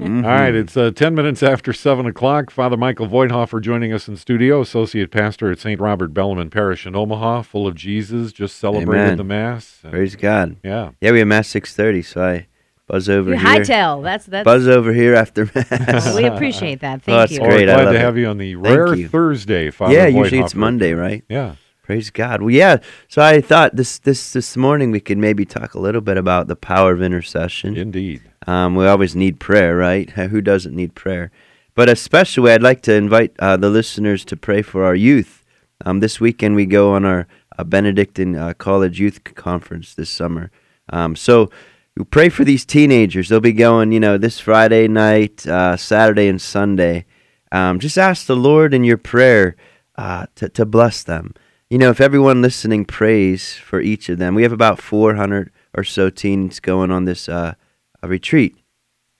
Mhm. All right, it's uh, 10 minutes after 7 o'clock. Father Michael Voigthofer joining us in studio, Associate Pastor at St. Robert Bellarmine Parish in Omaha, full of Jesus, just celebrated Amen. the Mass. and- Praise God. yeah. Yeah, we have mass six thirty, so I buzz over You here. hightail. That's that's. Buzz over here after mass. we appreciate that. Thank Oh, that's you. Well, great. I glad love to it. have you on the rare. Thursday, Father yeah, usually it's Monday, right? Yeah. Praise God. Well, yeah. So I thought this this this morning we could maybe talk a little bit about the power of intercession. Indeed. Um, we always need prayer, right? Who doesn't need prayer? But especially, I'd like to invite uh, the listeners to pray for our youth. Um, this weekend, we go on our uh, Benedictine uh, College Youth Conference this summer. Um, so we pray for these teenagers. They'll be going, you know, this Friday night, uh, Saturday, and Sunday. Um, just ask the Lord in your prayer uh, to, to bless them. You know, if everyone listening prays for each of them, we have about 400 or so teens going on this uh, retreat.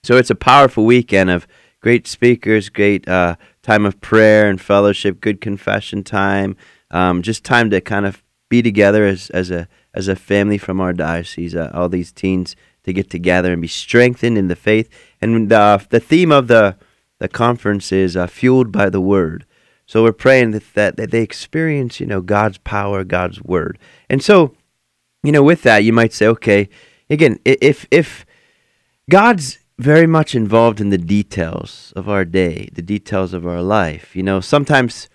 So it's a powerful weekend of great speakers, great uh, time of prayer and fellowship, good confession time, um, just time to kind of be together as, as a as a family from our diocese. Uh, all these teens to get together and be strengthened in the faith. And the the theme of the the conference is uh, fueled by the Word. So we're praying that, that that they experience, you know, God's power, God's Word. And so, you know, with that, you might say, okay, again, if if God's very much involved in the details of our day, the details of our life. You know, sometimes,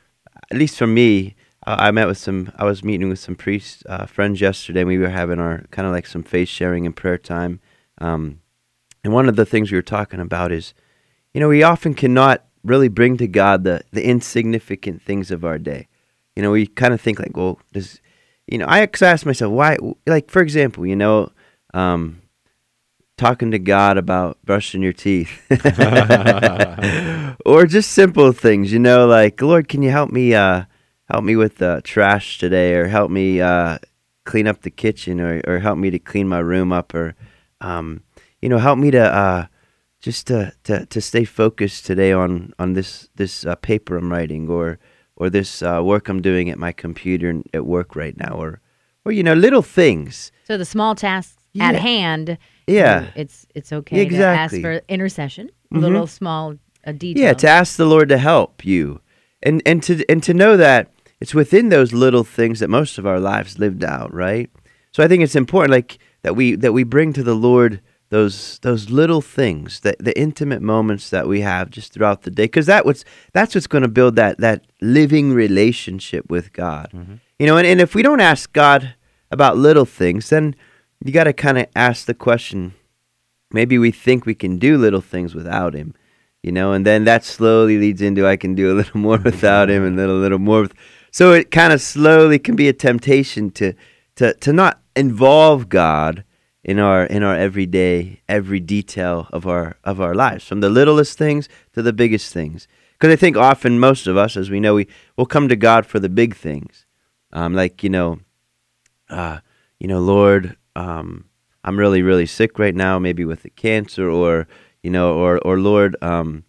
at least for me, I, I met with some. I was meeting with some priest uh, friends yesterday. and We were having our kind of like some faith sharing and prayer time. Um, and one of the things we were talking about is, you know, we often cannot really bring to God the the insignificant things of our day. You know, we kind of think like, well, does, you know, I 'cause I ask myself why. Like for example, you know. Um, talking to God about brushing your teeth. or just simple things, you know, like, Lord, can you help me uh help me with the trash today or help me uh clean up the kitchen or, or help me to clean my room up or um you know, help me to uh just to, to, to stay focused today on on this this uh, paper I'm writing or or this uh, work I'm doing at my computer at work right now or or you know little things So the small tasks at hand. Yeah. it's it's okay Exactly. to ask for intercession. Mhm. Little small uh, details. Yeah, to ask the Lord to help you, and and to and to know that it's within those little things that most of our lives lived out, right? So I think it's important, like that we that we bring to the Lord those those little things, that the intimate moments that we have just throughout the day, because that what's that's what's going to build that that living relationship with God. Mm-hmm. You know, and, and if we don't ask God about little things, then you got to kind of ask the question. Maybe we think we can do little things without Him you know, and then that slowly leads into I can do a little more without him and then a little more. With, so it kind of slowly can be a temptation to to to not involve God in our in our everyday every detail of our of our lives, from the littlest things to the biggest things. Because I think often most of us, as we know, we will come to God for the big things, um, like you know, uh, you know, Lord, um, I'm really really sick right now, maybe with a cancer or you know, or or Lord, um,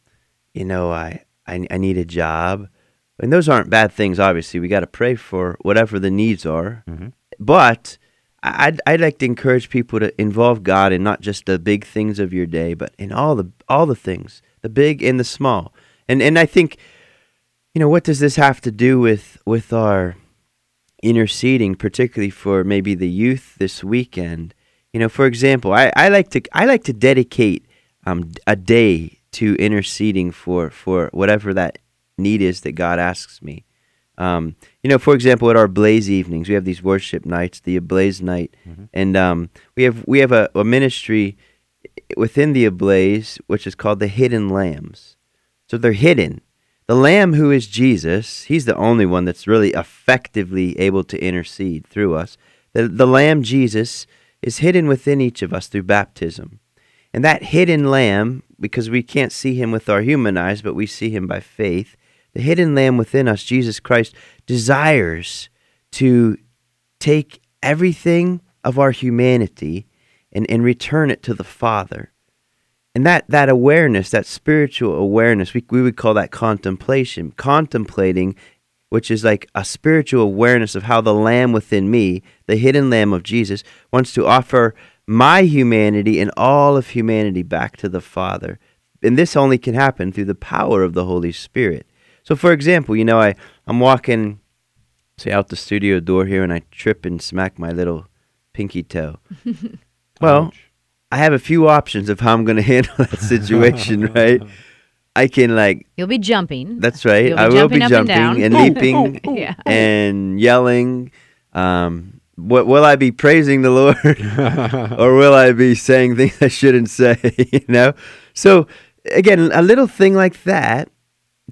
you know, I, I I need a job, and those aren't bad things. Obviously, we got to pray for whatever the needs are. Mhm. But I'd I'd like to encourage people to involve God in not just the big things of your day, but in all the all the things, the big and the small. And and I think, you know, what does this have to do with with our interceding, particularly for maybe the youth this weekend? You know, for example, I, I like to I like to dedicate um, a day to interceding for for whatever that need is that God asks me. Um, you know, for example, at our Blaze evenings, we have these worship nights, the Ablaze night, and um, we have we have a, a ministry within the Ablaze which is called the Hidden Lambs. So they're hidden. The Lamb who is Jesus, he's the only one that's really effectively able to intercede through us. The, the Lamb Jesus is hidden within each of us through baptism. And that hidden lamb, because we can't see him with our human eyes, but we see him by faith, the hidden lamb within us, Jesus Christ, desires to take everything of our humanity and, and return it to the Father. And that, that awareness, that spiritual awareness, we, we would call that contemplation. Contemplating, which is like a spiritual awareness of how the Lamb within me, the hidden Lamb of Jesus, wants to offer my humanity and all of humanity back to the Father. and this only can happen through the power of the Holy Spirit. So, for example, you know, I I'm walking, say, out the studio door here, and I trip and smack my little pinky toe. well, Ouch. I have a few options of how I'm going to handle that situation, right? I can like You'll be jumping. that's right. You'll be I will be jumping up and jumping and, leaping yeah. and yelling. Um, what will I be praising the Lord, or will I be saying things I shouldn't say? You know. So again, a little thing like that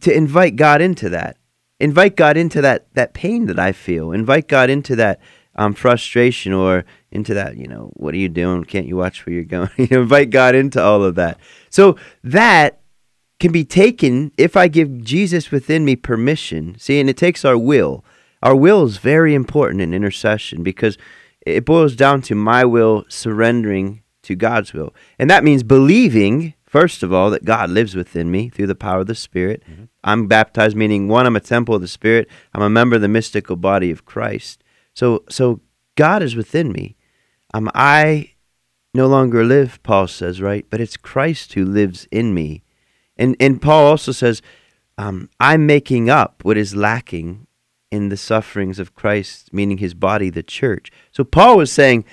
to invite God into that, invite God into that that pain that I feel, invite God into that um, frustration or into that. You know, what are you doing? Can't you watch where you're going? You know, invite God into all of that. So that can be taken if I give Jesus within me permission. See, and it takes our will. Our will is very important in intercession because it boils down to my will surrendering to God's will. And that means believing, first of all, that God lives within me through the power of the Spirit. I'm baptized, meaning one, I'm a temple of the Spirit. I'm a member of the mystical body of Christ. So, so God is within me. Um, I no longer live, Paul says, right? But it's Christ who lives in me. And and Paul also says, um, I'm making up what is lacking in the sufferings of Christ, meaning his body, the church. So Paul was saying,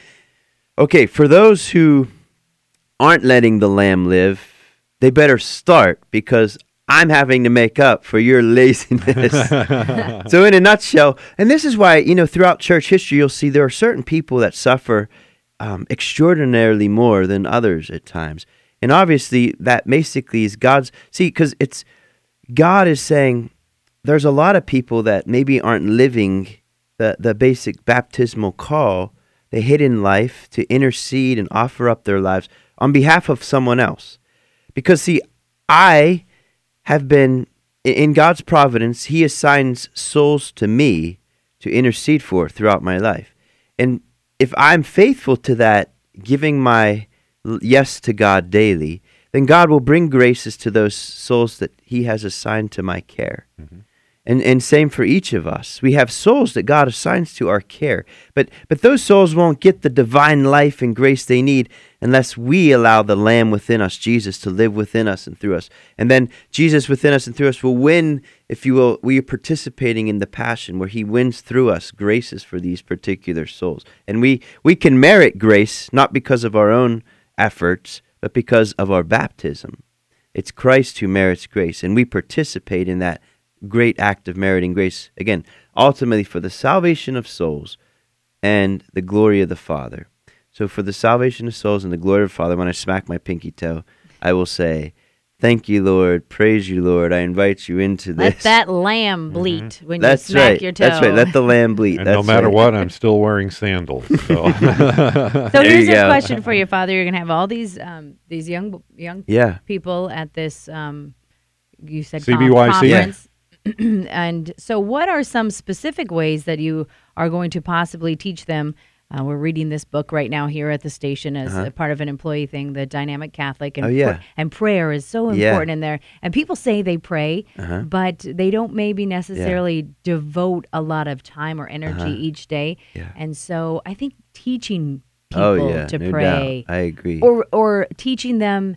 okay, for those who aren't letting the lamb live, they better start because I'm having to make up for your laziness. so in a nutshell, and this is why, you know, throughout church history, you'll see there are certain people that suffer um, extraordinarily more than others at times. And obviously, that basically is God's. See, because it's God is saying there's a lot of people that maybe aren't living the, the basic baptismal call, the hidden life to intercede and offer up their lives on behalf of someone else. Because, see, I have been, in God's providence, He assigns souls to me to intercede for throughout my life. And if I'm faithful to that, giving my yes to God daily, then God will bring graces to those souls that He has assigned to my care. Mm-hmm. And and same for each of us. We have souls that God assigns to our care. But but those souls won't get the divine life and grace they need unless we allow the lamb within us, Jesus, to live within us and through us. And then Jesus within us and through us will win, if you will, we are participating in the passion where he wins through us graces for these particular souls. And we we can merit grace not because of our own efforts, but because of our baptism. It's Christ who merits grace, and we participate in that great act of meriting grace, again, ultimately for the salvation of souls and the glory of the Father. So, for the salvation of souls and the glory of the Father, when I smack my pinky toe, I will say, Thank you, Lord. Praise you, Lord. I invite you into this. Let that lamb bleat when That's you smack right. your toe. That's right. Let the lamb bleat. and That's no matter right. what, I'm still wearing sandals. So. so here's you a go. question for your father. You're gonna have all these um, these young young Yeah. people at this um, you said CBYC? conference. and so, what are some specific ways that you are going to possibly teach them? Uh, we're reading this book right now here at the station as a part of an employee thing, the Dynamic Catholic, and Uh-huh. Oh, yeah. and prayer is so Yeah. important in there. And people say they pray, Uh-huh. but they don't maybe necessarily devote a lot of time or energy each day. Uh-huh. Yeah. And so, I think teaching people Oh, yeah. to no pray Doubt. I agree. or or teaching them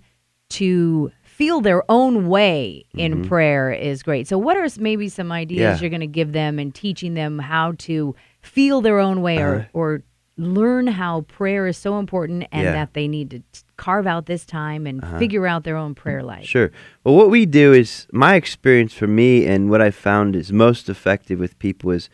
to feel their own way in prayer is great. So what are maybe some ideas Mm-hmm. Yeah. you're going to give them and teaching them how to feel their own way Uh-huh. or or learn how prayer is so important and Yeah. that they need to carve out this time and figure out their own prayer life. Sure. Well, what we do is my experience for me and what I found is most effective with people is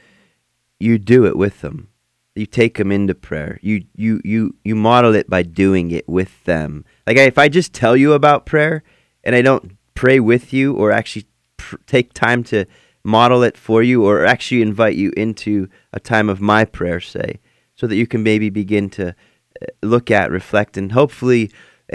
you do it with them. You take them into prayer. You you you you model it by doing it with them. Like if I just tell you about prayer and I don't pray with you or actually pr- take time to model it for you or actually invite you into a time of my prayer, say, so that you can maybe begin to uh, look at, reflect, and hopefully,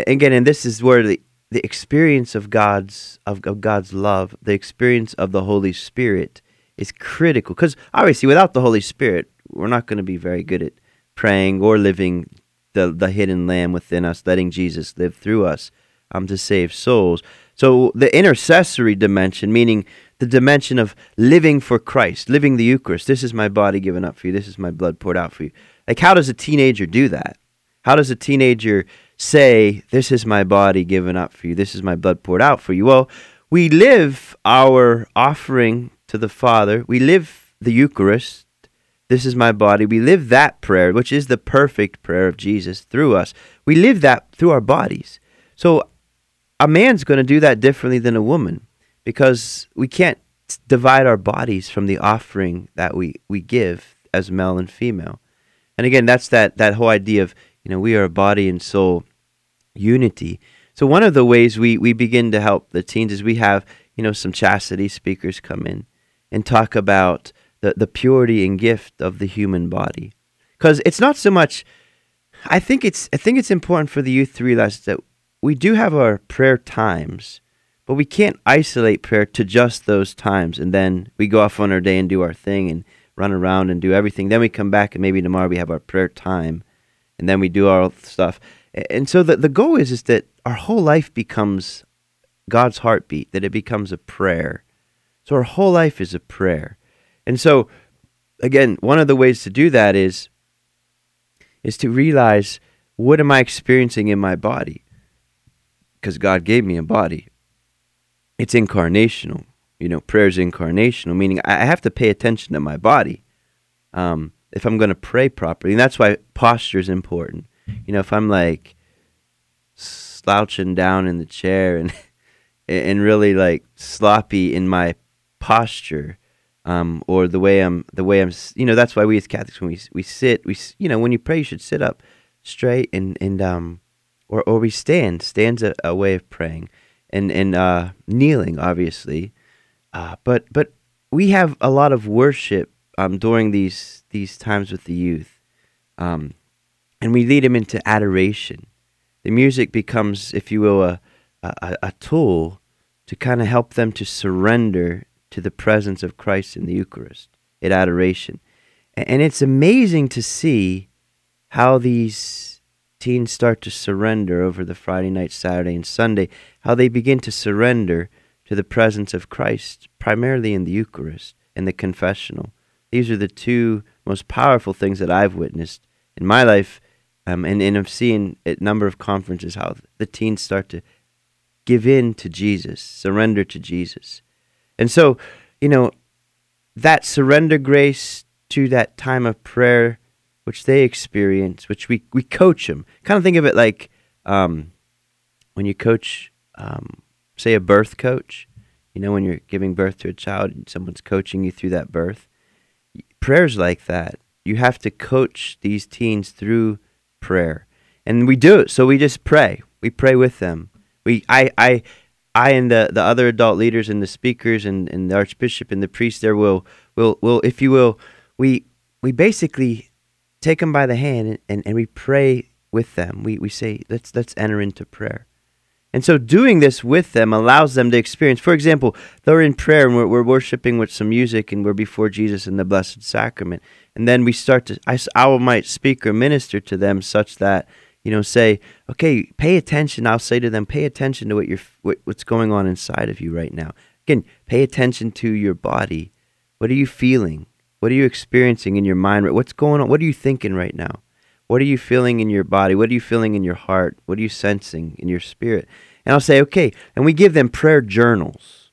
again, and this is where the the experience of God's of, of God's love, the experience of the Holy Spirit is critical. Because obviously, without the Holy Spirit, we're not going to be very good at praying or living the the hidden Lamb within us, letting Jesus live through us, um, to save souls. So the intercessory dimension, meaning the dimension of living for Christ, living the Eucharist. This is my body given up for you. This is my blood poured out for you. Like, how does a teenager do that? How does a teenager say, This is my body given up for you, this is my blood poured out for you. Well, we live our offering to the Father, we live the Eucharist. This is my body. We live that prayer, which is the perfect prayer of Jesus through us. We live that through our bodies. So a man's going to do that differently than a woman because we can't divide our bodies from the offering that we, we give as male and female. And again, that's that, that whole idea of, you know, we are a body and soul unity. So one of the ways we, we begin to help the teens is we have, you know, some chastity speakers come in and talk about the, the purity and gift of the human body. Because it's not so much I think it's I think it's important for the youth to realize that we do have our prayer times, but we can't isolate prayer to just those times and then we go off on our day and do our thing and run around and do everything. Then we come back and maybe tomorrow we have our prayer time and then we do our stuff. And so the, the goal is, is that our whole life becomes God's heartbeat, that it becomes a prayer. So our whole life is a prayer. And so, again, one of the ways to do that is is to realize what am I experiencing in my body? Because God gave me a body. It's incarnational. You know, prayer is incarnational, meaning I have to pay attention to my body um, if I'm going to pray properly. And that's why posture is important. You know, if I'm like slouching down in the chair and and really like sloppy in my posture, um, or the way I'm, the way I'm, you know, that's why we as Catholics, when we we sit, we, you know, when you pray, you should sit up straight and and um, or or we stand. Stands a, a way of praying, and and uh, kneeling, obviously, uh, but but we have a lot of worship um during these these times with the youth, um, and we lead them into adoration. The music becomes, if you will, a a, a tool to kind of help them to surrender to the presence of Christ in the Eucharist, in adoration. And it's amazing to see how these teens start to surrender over the Friday night, Saturday, and Sunday, how they begin to surrender to the presence of Christ, primarily in the Eucharist and the confessional. These are the two most powerful things that I've witnessed in my life, um, and, and I've seen at a number of conferences how the teens start to give in to Jesus, surrender to Jesus. And so, you know, that surrender grace to that time of prayer, which they experience, which we, we coach them. Kind of think of it like um, when you coach, um, say, a birth coach. You know, when you're giving birth to a child and someone's coaching you through that birth. Prayers like that. You have to coach these teens through prayer. And we do it. So we just pray. We pray with them. We I I I and the, the other adult leaders and the speakers and, and the archbishop and the priest there will will will if you will we we basically take them by the hand and, and, and we pray with them. We we say let's let's enter into prayer. And so doing this with them allows them to experience, for example, they're in prayer and we're, we're worshiping with some music and we're before Jesus in the Blessed Sacrament. And then we start to, I, I might speak or minister to them such that you know, say, okay, pay attention. I'll say to them, pay attention to what you're, what, what's going on inside of you right now. Again, pay attention to your body. What are you feeling? What are you experiencing in your mind? What's going on? What are you thinking right now? What are you feeling in your body? What are you feeling in your heart? What are you sensing in your spirit? And I'll say, okay. And we give them prayer journals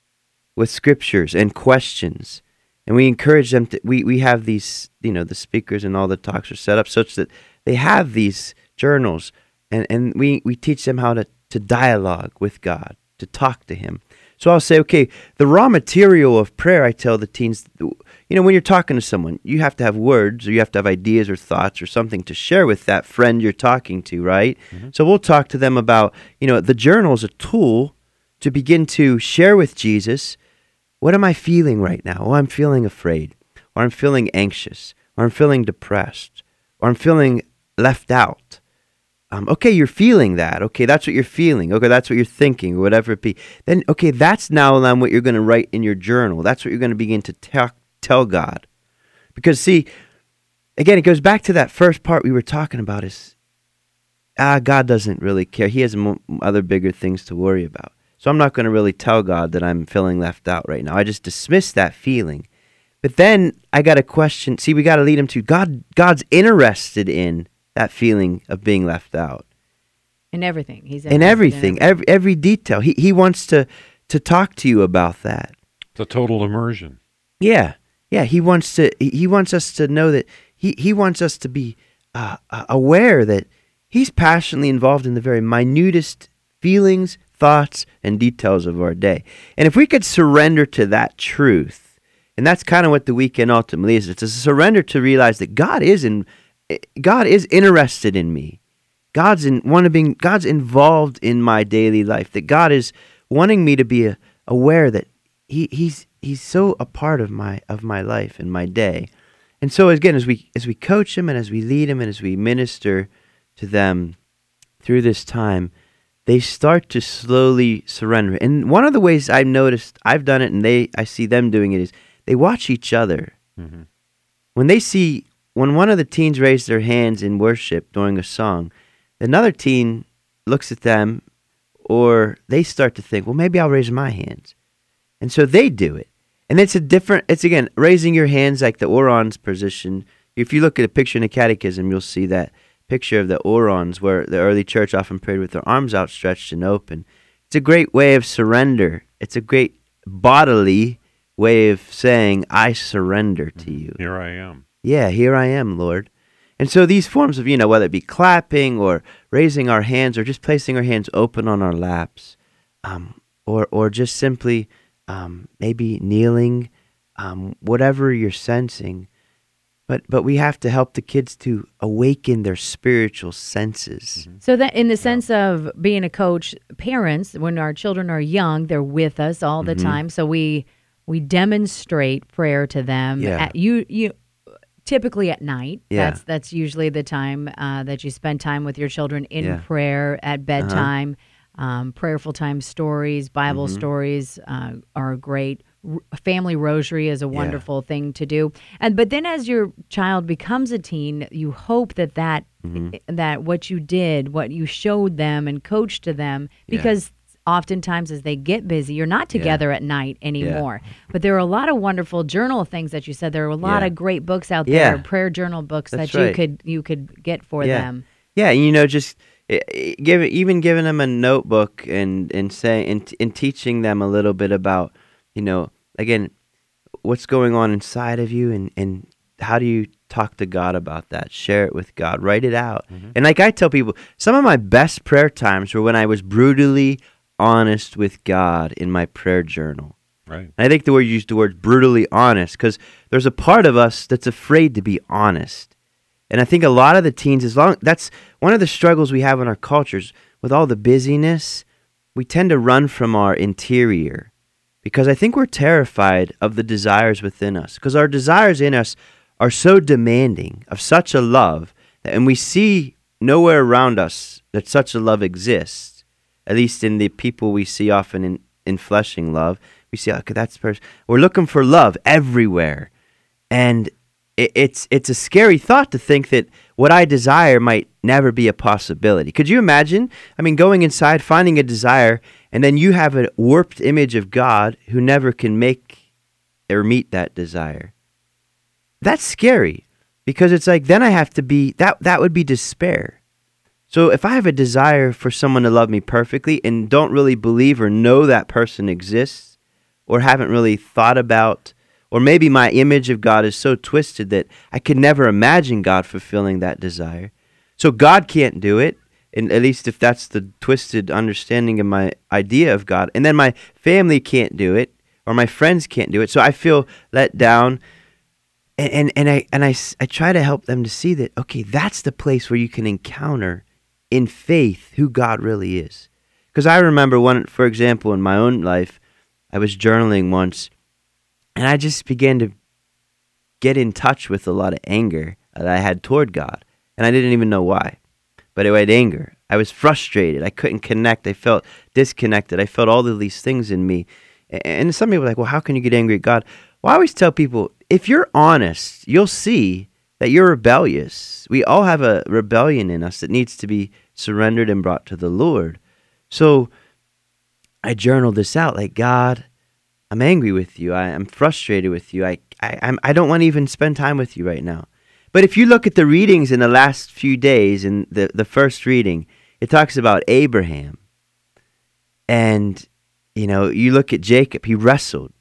with scriptures and questions. And we encourage them to, we, we have these, you know, the speakers and all the talks are set up such that they have these journals, and, and we, we teach them how to, to dialogue with God, to talk to Him. So I'll say, okay, the raw material of prayer, I tell the teens, you know, when you're talking to someone, you have to have words or you have to have ideas or thoughts or something to share with that friend you're talking to, right? Mm-hmm. So we'll talk to them about, you know, the journal is a tool to begin to share with Jesus what am I feeling right now? Oh, I'm feeling afraid, or I'm feeling anxious, or I'm feeling depressed, or I'm feeling left out um, okay, you're feeling that. Okay, that's what you're feeling. Okay, that's what you're thinking, whatever it be. Then, okay, that's now then what you're going to write in your journal. That's what you're going to begin to tell God. Because, see, again, it goes back to that first part we were talking about is, ah, God doesn't really care. He has other bigger things to worry about. So I'm not going to really tell God that I'm feeling left out right now. I just dismiss that feeling. But then I got a question. See, we got to lead him to God. God's interested in that feeling of being left out. In everything. He's in interested everything, every every detail. He he wants to to talk to you about that. The total immersion. Yeah, yeah. He wants to. He he wants us to know that he he wants us to be uh, uh, aware that he's passionately involved in the very minutest feelings, thoughts, and details of our day. And if we could surrender to that truth, and that's kind of what the weekend ultimately is. It's a surrender to realize that God is in. God is interested in me. God's in one of being God's involved in my daily life. That God is wanting me to be a, aware that he, he's he's so a part of my of my life and my day. And so again, as we as we coach them and as we lead them and as we minister to them through this time, they start to slowly surrender. And one of the ways I've noticed I've done it and they I see them doing it is they watch each other. Mm-hmm. When they see when one of the teens raise their hands in worship during a song, another teen looks at them or they start to think, well, maybe I'll raise my hands. And so they do it. And it's a different, it's again, raising your hands like the orans position. If you look at a picture in the catechism, you'll see that picture of the orans where the early church often prayed with their arms outstretched and open. It's a great way of surrender. It's a great bodily way of saying, I surrender to mm-hmm. you. Here I am. Yeah, here I am, Lord. And so these forms of, you know, whether it be clapping or raising our hands or just placing our hands open on our laps, um, or or just simply um, maybe kneeling, um, whatever you're sensing. But but we have to help the kids to awaken their spiritual senses. So that in the sense of being a coach, parents, when our children are young, they're with us all the Mhm. time. So we we demonstrate prayer to them. Yeah. At, you you typically at night. Yeah. That's that's usually the time uh, that you spend time with your children in Yeah. Uh-huh. prayer at bedtime. Um, prayerful time stories, Bible Mhm. stories uh, are great. R- family rosary is a wonderful thing to do. And but then as your child becomes a teen, you hope that that Mhm. that what you did, what you showed them and coached to them, Yeah. because oftentimes as they get busy, you're not Yeah. together at night anymore. But there are a lot of wonderful journal things that you said. There are a lot Yeah. of great books out Yeah. there, prayer journal books That's that you could you could get for Yeah. them. Yeah, you know, just eh, eh, give even giving them a notebook and and saying and, and teaching them a little bit about, you know, again, what's going on inside of you and and how do you talk to God about that? Share it with God. Write it out. And like I tell people, some of my best prayer times were when I was brutally honest with God in my prayer journal. Right. And I think the word you used the word brutally honest because there's a part of us that's afraid to be honest. And I think a lot of the teens, as long that's one of the struggles we have in our cultures with all the busyness, we tend to run from our interior because I think we're terrified of the desires within us because our desires in us are so demanding of such a love that, and we see nowhere around us that such a love exists, at least in the people we see often in, in fleshing love. We see, okay, that's person. We're looking for love everywhere. And it, it's it's a scary thought to think that what I desire might never be a possibility. Could you imagine? I mean, going inside, finding a desire, and then you have a warped image of God who never can make or meet that desire. That's scary because it's like then I have to be that that would be despair. So if I have a desire for someone to love me perfectly and don't really believe or know that person exists or haven't really thought about or maybe my image of God is so twisted that I could never imagine God fulfilling that desire. So God can't do it, and at least if that's the twisted understanding of my idea of God. And then my family can't do it, or my friends can't do it. So I feel let down. And, and, and, I, and I, I try to help them to see that, okay, that's the place where you can encounter in faith who God really is. Because I remember one, for example, in my own life, I was journaling once and I just began to get in touch with a lot of anger that I had toward God. And I didn't even know why. But it had anger. I was frustrated. I couldn't connect. I felt disconnected. I felt all of these things in me. And some people are like, well, how can you get angry at God? Well, I always tell people if you're honest, you'll see that you're rebellious. We all have a rebellion in us that needs to be surrendered and brought to the Lord. So I journaled this out like, God, I'm angry with you. I, I'm frustrated with you. I, I, I'm, I don't want to even spend time with you right now. But if you look at the readings in the last few days, in the, the first reading, it talks about Abraham. And, you know, you look at Jacob, he wrestled,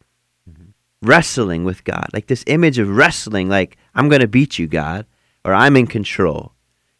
mm-hmm. wrestling with God. Like this image of wrestling, like, I'm going to beat you, God, or I'm in control.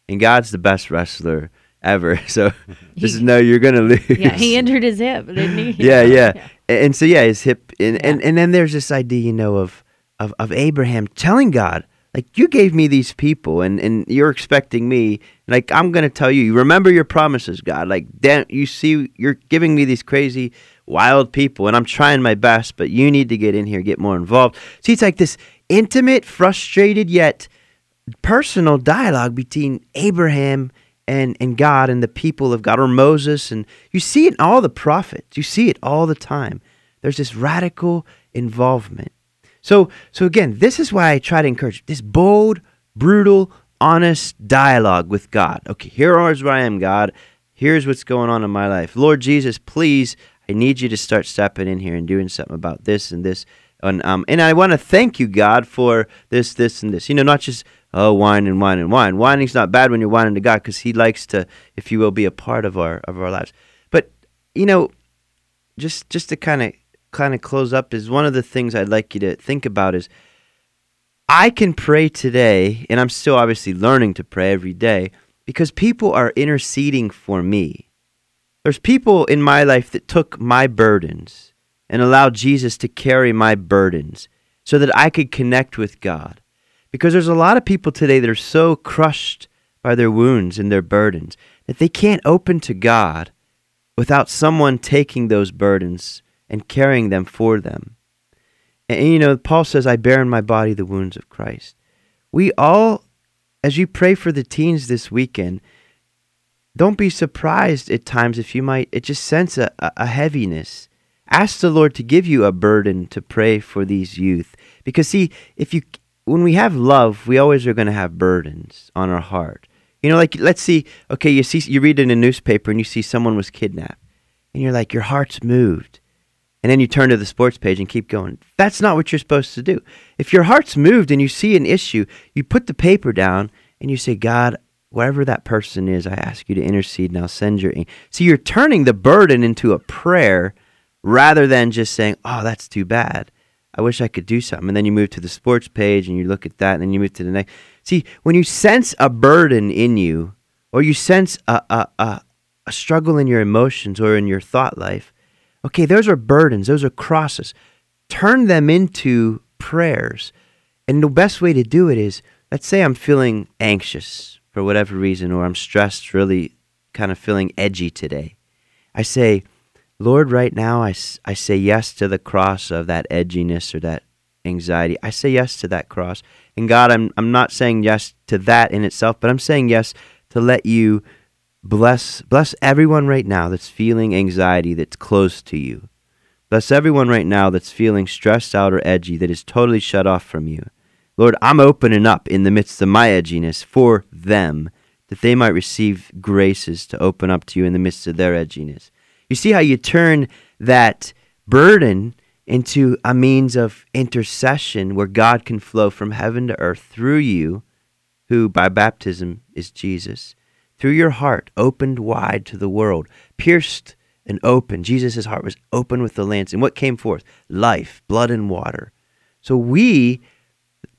And God's the best wrestler ever. So just know you're going to lose. Yeah, he injured his hip, didn't he? yeah, yeah, yeah. And so, yeah, his hip. And, yeah. and, and then there's this idea, you know, of, of, of Abraham telling God, like you gave me these people and, and you're expecting me like i'm going to tell you You remember your promises god like Dan, you see you're giving me these crazy wild people and i'm trying my best but you need to get in here get more involved see it's like this intimate frustrated yet personal dialogue between abraham and, and god and the people of god or moses and you see it in all the prophets you see it all the time there's this radical involvement so, so again, this is why I try to encourage this bold, brutal, honest dialogue with God. Okay, here is where I am, God. Here's what's going on in my life. Lord Jesus, please, I need you to start stepping in here and doing something about this and this. And, um, and I want to thank you, God, for this, this, and this. You know, not just, oh, whine and whine and whine. Whining's not bad when you're whining to God because He likes to, if you will, be a part of our of our lives. But, you know, just just to kind of kind of close up is one of the things I'd like you to think about is I can pray today, and I'm still obviously learning to pray every day because people are interceding for me. There's people in my life that took my burdens and allowed Jesus to carry my burdens so that I could connect with God. Because there's a lot of people today that are so crushed by their wounds and their burdens that they can't open to God without someone taking those burdens and carrying them for them. And, and, you know, Paul says, I bear in my body the wounds of Christ. We all, as you pray for the teens this weekend, don't be surprised at times if you might it just sense a, a heaviness. Ask the Lord to give you a burden to pray for these youth. Because see, if you when we have love, we always are going to have burdens on our heart. You know, like let's see, okay, you see you read in a newspaper and you see someone was kidnapped. And you're like your heart's moved and then you turn to the sports page and keep going. That's not what you're supposed to do. If your heart's moved and you see an issue, you put the paper down and you say, God, wherever that person is, I ask you to intercede Now send your. See, you're turning the burden into a prayer rather than just saying, oh, that's too bad. I wish I could do something. And then you move to the sports page and you look at that and then you move to the next. See, when you sense a burden in you or you sense a, a, a, a struggle in your emotions or in your thought life, Okay, those are burdens, those are crosses. Turn them into prayers. And the best way to do it is let's say I'm feeling anxious for whatever reason, or I'm stressed, really kind of feeling edgy today. I say, Lord, right now I, I say yes to the cross of that edginess or that anxiety. I say yes to that cross. And God, I'm, I'm not saying yes to that in itself, but I'm saying yes to let you Bless, bless everyone right now that's feeling anxiety that's close to you. Bless everyone right now that's feeling stressed out or edgy that is totally shut off from you. Lord, I'm opening up in the midst of my edginess for them that they might receive graces to open up to you in the midst of their edginess. You see how you turn that burden into a means of intercession where God can flow from heaven to earth through you, who by baptism is Jesus through your heart, opened wide to the world, pierced and open. Jesus' heart was open with the lance. And what came forth? Life, blood, and water. So we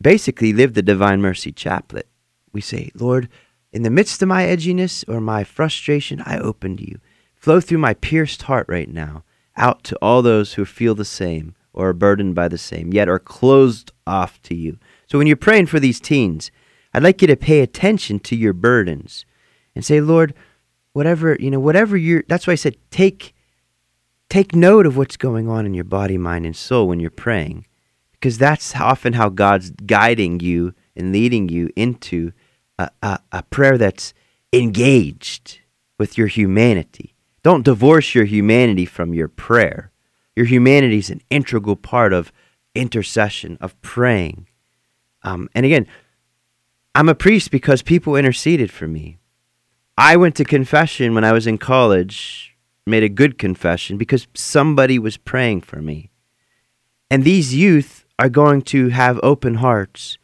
basically live the divine mercy chaplet. We say, Lord, in the midst of my edginess or my frustration, I open to you. Flow through my pierced heart right now, out to all those who feel the same or are burdened by the same, yet are closed off to you. So when you're praying for these teens, I'd like you to pay attention to your burdens and say, Lord, whatever, you know, whatever you're, that's why I said, take, take note of what's going on in your body, mind, and soul when you're praying. Because that's often how God's guiding you and leading you into a, a, a prayer that's engaged with your humanity. Don't divorce your humanity from your prayer. Your humanity is an integral part of intercession, of praying. Um, and again, I'm a priest because people interceded for me. I went to confession when I was in college, made a good confession because somebody was praying for me. And these youth are going to have open hearts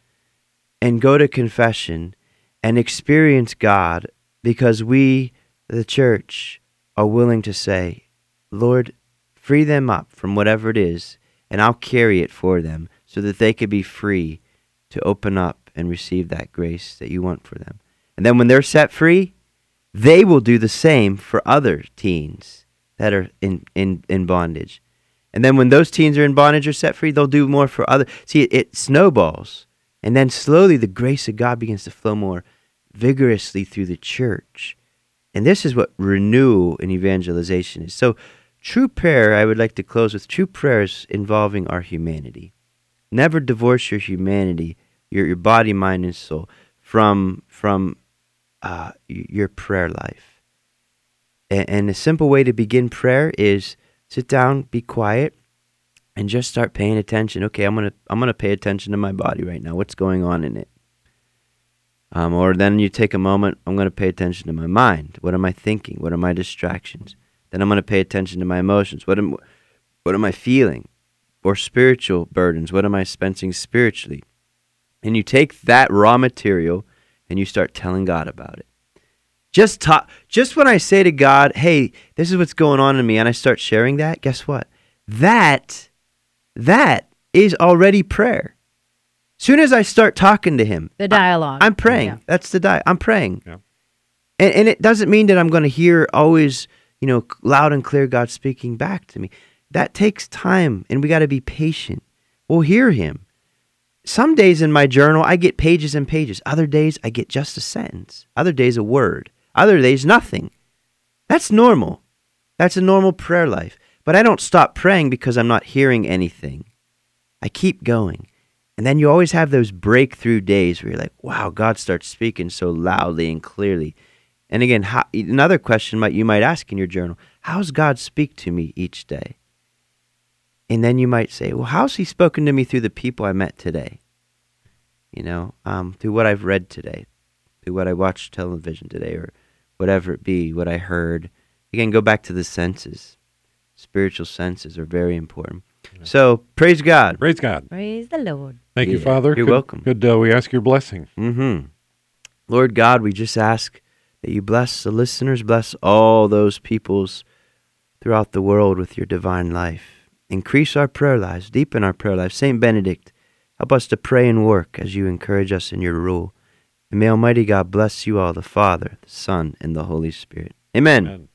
and go to confession and experience God because we the church are willing to say, Lord, free them up from whatever it is, and I'll carry it for them so that they could be free to open up and receive that grace that you want for them. And then when they're set free, they will do the same for other teens that are in, in, in bondage. And then when those teens are in bondage or set free, they'll do more for other. See, it, it snowballs. And then slowly the grace of God begins to flow more vigorously through the church. And this is what renewal and evangelization is. So, true prayer, I would like to close with true prayers involving our humanity. Never divorce your humanity, your, your body, mind, and soul from, from uh, your prayer life. And, and a simple way to begin prayer is sit down, be quiet, and just start paying attention. Okay, I'm gonna I'm gonna pay attention to my body right now. What's going on in it? Um, or then you take a moment. I'm gonna pay attention to my mind. What am I thinking? What are my distractions? Then I'm gonna pay attention to my emotions. What am what am I feeling? Or spiritual burdens. What am I spending spiritually? And you take that raw material and you start telling God about it. Just talk, just when I say to God, "Hey, this is what's going on in me," and I start sharing that, guess what? That that is already prayer. Soon as I start talking to him, the dialogue. I, am praying. Yeah. That's the di- I'm praying. Yeah. And, and it doesn't mean that I'm going to hear always, you know, loud and clear God speaking back to me. That takes time, and we got to be patient. We'll hear Him. Some days in my journal, I get pages and pages. Other days, I get just a sentence. Other days, a word. Other days, nothing. That's normal. That's a normal prayer life. But I don't stop praying because I'm not hearing anything. I keep going. And then you always have those breakthrough days where you're like, wow, God starts speaking so loudly and clearly. And again, how, another question might you might ask in your journal, how's God speak to me each day? And then you might say, well, how's he spoken to me through the people I met today? You know, um, through what I've read today, through what I watched television today, or whatever it be, what I heard. Again, go back to the senses. Spiritual senses are very important. So praise God. Praise God. Praise the Lord. Thank yeah. you, Father. You're could, welcome. Could uh, we ask your blessing? Mm-hmm. Lord God, we just ask that you bless the listeners, bless all those peoples throughout the world with your divine life. Increase our prayer lives, deepen our prayer lives. Saint Benedict, help us to pray and work as you encourage us in your rule. And may Almighty God bless you all, the Father, the Son, and the Holy Spirit. Amen. Amen.